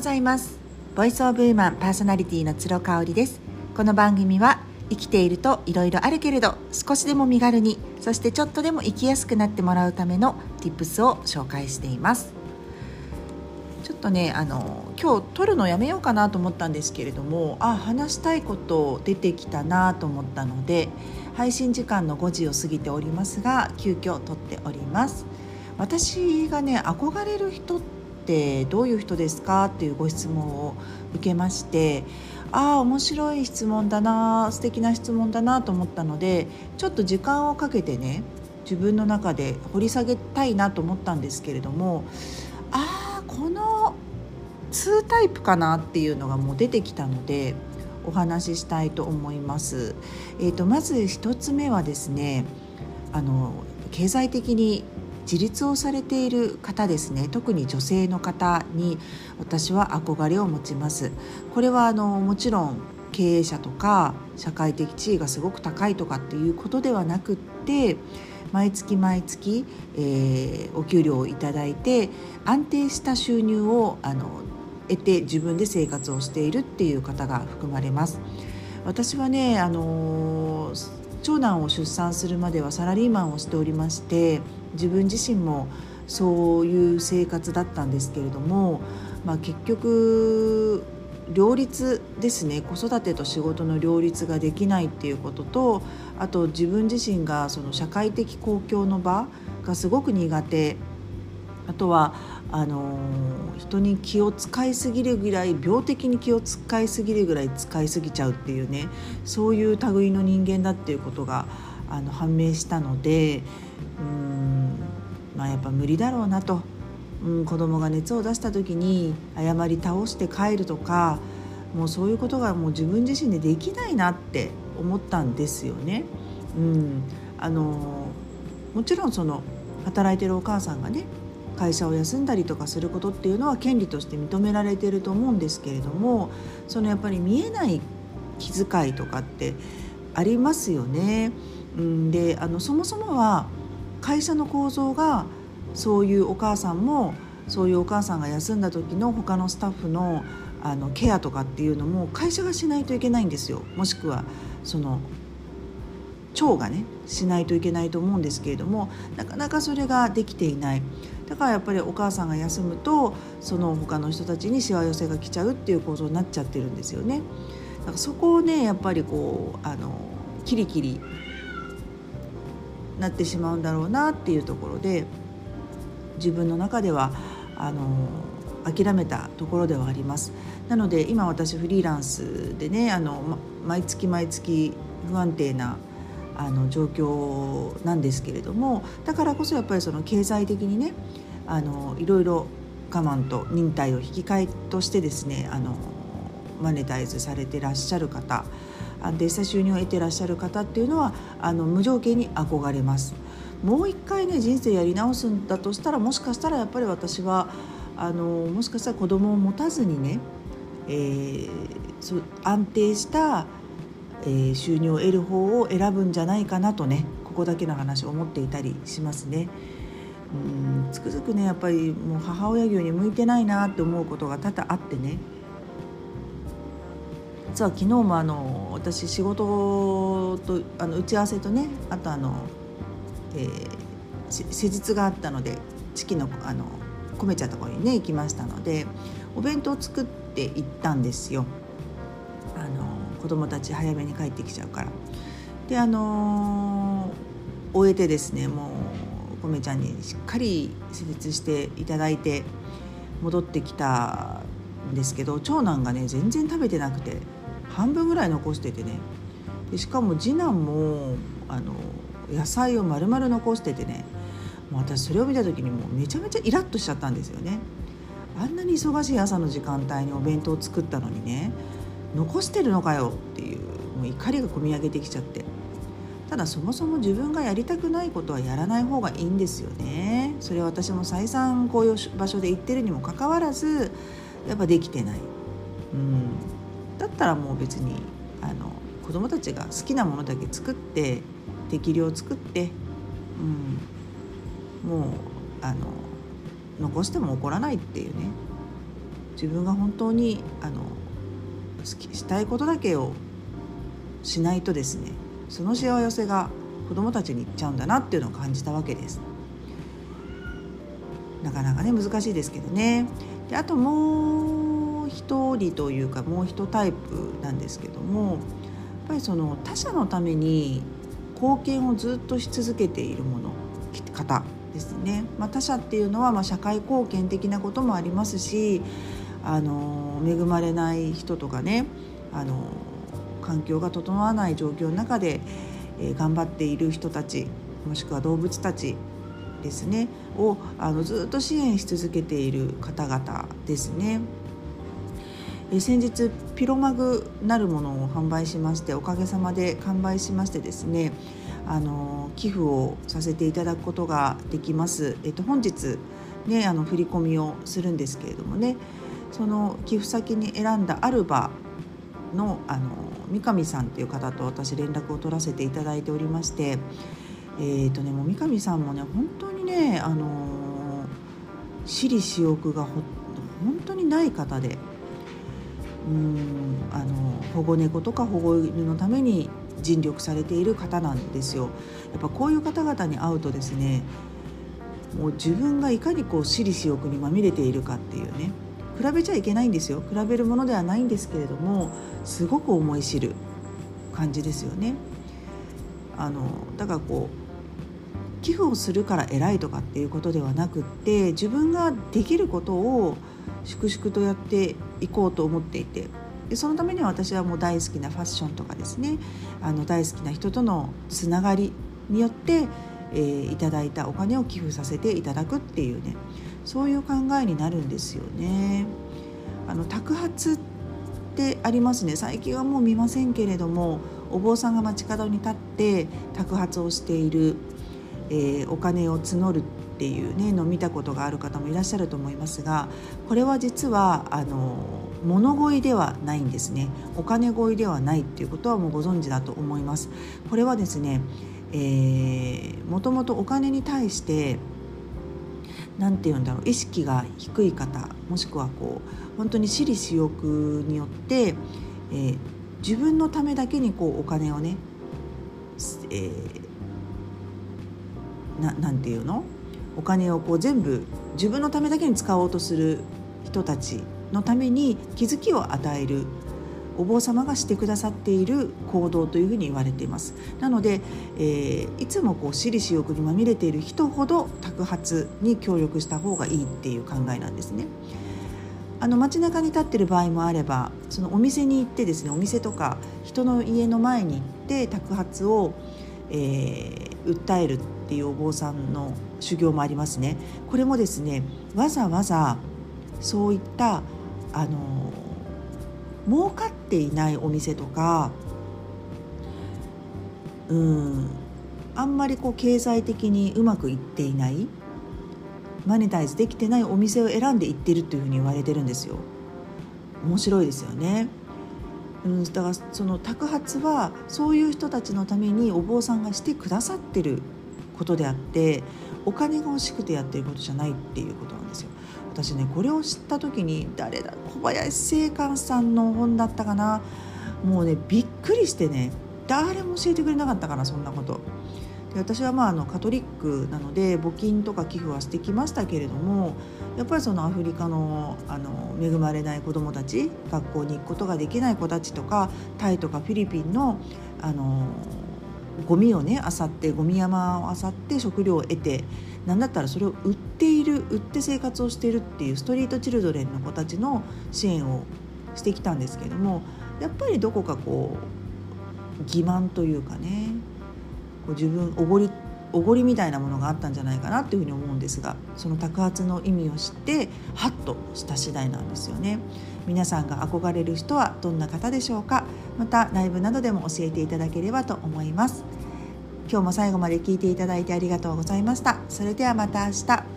ございます。ボイスオブウーマンパーソナリティの鶴香織です。この番組は生きているといろいろあるけれど少しでも身軽にそしてちょっとでも生きやすくなってもらうための Tips を紹介しています。ちょっとねあの今日撮るのやめようかなと思ったんですけれどもあ話したいこと出てきたなと思ったので配信時間の5時を過ぎておりますが急遽撮っております。私がね憧れる人ってどういう人ですかっていうご質問を受けましてああ面白い質問だな素敵な質問だなと思ったのでちょっと時間をかけてね自分の中で掘り下げたいなと思ったんですけれどもああこの2タイプかなっていうのがもう出てきたのでお話ししたいと思います。えーと、まず1つ目はですねあの経済的に自立をされている方ですね特に女性の方に私は憧れを持ちますこれはあのもちろん経営者とか社会的地位がすごく高いとかっていうことではなくって毎月毎月、えー、お給料をいただいて安定した収入をあの得て自分で生活をしているっていう方が含まれます。私はねあの長男を出産するまではサラリーマンをしておりまして自分自身もそういう生活だったんですけれども、まあ、結局両立ですね。子育てと仕事の両立ができないっていうこととあと自分自身がその社会的公共の場がすごく苦手。あとはあの人に気を使いすぎるぐらい病的に気を使いすぎるぐらい使いすぎちゃうっていうねそういう類の人間だっていうことがあの判明したのでうんまあやっぱ無理だろうなと、うん、子供が熱を出した時に誤り倒して帰るとかもうそういうことがもう自分自身でできないなって思ったんですよね。うん、あのもちろんその働いてるお母さんがね会社を休んだりとかすることっていうのは権利として認められてると思うんですけれどもそのやっぱり見えない気遣いとかってありますよね。うんであのそもそもは会社の構造がそういうお母さんもそういうお母さんが休んだ時の他のスタッフのあのケアとかっていうのも会社がしないといけないんですよもしくはその長がねしないといけないと思うんですけれどもなかなかそれができていないだからやっぱりお母さんが休むとその他の人たちにしわ寄せが来ちゃうっていう構造になっちゃってるんですよね。だからそこをねやっぱりこうあのキリキリなってしまうんだろうなっていうところで自分の中ではあの諦めたところではあります。なので今私フリーランスでねあの、ま、毎月毎月不安定なあの状況なんですけれどもだからこそやっぱりその経済的にねあのいろいろ我慢と忍耐を引き換えとしてですねあのマネタイズされてらっしゃる方安定した収入を得てらっしゃる方っていうのはあの無条件に憧れます。もう一回ね人生やり直すんだとしたらもしかしたらやっぱり私はあのもしかしたら子供を持たずにね、えー、安定したえー、収入を得る方を選ぶんじゃないかなとねここだけの話を思っていたりしますね。うんつくづくねやっぱりもう母親業に向いてないなって思うことが多々あってね実は昨日もあの私仕事とあの打ち合わせとねあとあの、えー、施術があったのでチキのあの込めちゃところにね行きましたのでお弁当を作って行ったんですよ。あの子供たち早めに帰ってきちゃうから。であのー、終えてですねもうこめちゃんにしっかり施術していただいて戻ってきたんですけど長男がね全然食べてなくて半分ぐらい残しててね。でしかも次男もあの野菜を丸々残しててね。もう私それを見た時にもうめちゃめちゃイラッとしちゃったんですよね。あんなに忙しい朝の時間帯にお弁当を作ったのにね残してるのかよっていうもう怒りがこみ上げてきちゃって。ただそもそも自分がやりたくないことはやらない方がいいんですよね。それは私も再三こういう場所で言ってるにもかかわらずやっぱできてない、うん、だったらもう別にあの子供たちが好きなものだけ作って適量作って、うん、もうあの残しても怒らないっていうね自分が本当にあのしたいことだけをしないとですねその幸せが子どもたちにいっちゃうんだなっていうのを感じたわけです。なかなかね難しいですけどね。であともう一人というかもう一タイプなんですけどもやっぱりその他者のために貢献をずっとし続けているもの方ですね、まあ、他者っていうのはま社会貢献的なこともありますしあの恵まれない人とかねあの環境が整わない状況の中で、え、頑張っている人たちもしくは動物たちですねをあのずっと支援し続けている方々ですね。え先日ピロマグなるものを販売しましておかげさまで完売しましてですねあの寄付をさせていただくことができます。えっと、本日ねあの振り込みをするんですけれどもねその寄付先に選んだアルバのあの三上さんっていう方と私連絡を取らせていただいておりましてえーとね、もう三上さんもね本当にね、あの、私利私欲が本当にない方でうんあの保護猫とか保護犬のために尽力されている方なんですよ。やっぱこういう方々に会うとですねもう自分がいかにこう私利私欲にまみれているかっていうね比べちゃいけないんですよ比べるものではないんですけれどもすごく思い知る感じですよね。あのだからこう寄付をするから偉いとかっていうことではなくって自分ができることを粛々とやっていこうと思っていてでそのためには私はもう大好きなファッションとかですねあの大好きな人とのつながりによって、えー、いただいたお金を寄付させていただくっていうねそういう考えになるんですよね。あの托発ってありますね最近はもう見ませんけれどもお坊さんが街角に立って托発をしているえー、お金を募るっていうねのを見たことがある方もいらっしゃると思いますがこれは実はあの物乞いではないんですね。お金乞いではないっていうことはもうご存知だと思います。これはですね、えー、もともとお金に対して何て言うんだろう意識が低い方もしくはこう本当に私利私欲によって、えー、自分のためだけにこうお金をね、えー、ななんていうの？お金をこう全部自分のためだけに使おうとする人たちのために気づきを与えるお坊様がしてくださっている行動というふうに言われています。なので、えー、いつもこう私利私欲にまみれている人ほど托発に協力した方がいいっていう考えなんですね。あの街中に立ってる場合もあればそのお店に行ってですねお店とか人の家の前に行って托発を、えー、訴えるっていうお坊さんの修行もありますね。これもですねわざわざそういったあの儲かっていないお店とかうんあんまりこう経済的にうまくいっていないマネタイズできてないお店を選んで行ってるというふうに言われてるんですよ。面白いですよね。うん、だからその托発はそういう人たちのためにお坊さんがしてくださってることであってお金が欲しくてやってることじゃないっていうことなんですよ。私ねこれを知った時に誰だ小林正観さんの本だったかな？もうねびっくりしてね誰も教えてくれなかったかなそんなこと。で私はまああのカトリックなので募金とか寄付はしてきましたけれどもやっぱりそのアフリカのあの恵まれない子どもたち学校に行くことができない子たちとかタイとかフィリピンのあのゴミをね漁ってゴミ山を漁って食料を得て何だったらそれを売っている売って生活をしているっていうストリートチルドレンの子たちの支援をしてきたんですけどもやっぱりどこかこう欺瞞というかねこう自分おごりおごりみたいなものがあったんじゃないかなっていうふうに思うんですがその托発の意味を知ってハッとした次第なんですよね。皆さんが憧れる人はどんな方でしょうか？またライブなどでも教えていただければと思います。今日も最後まで聞いていただいてありがとうございました。それではまた明日。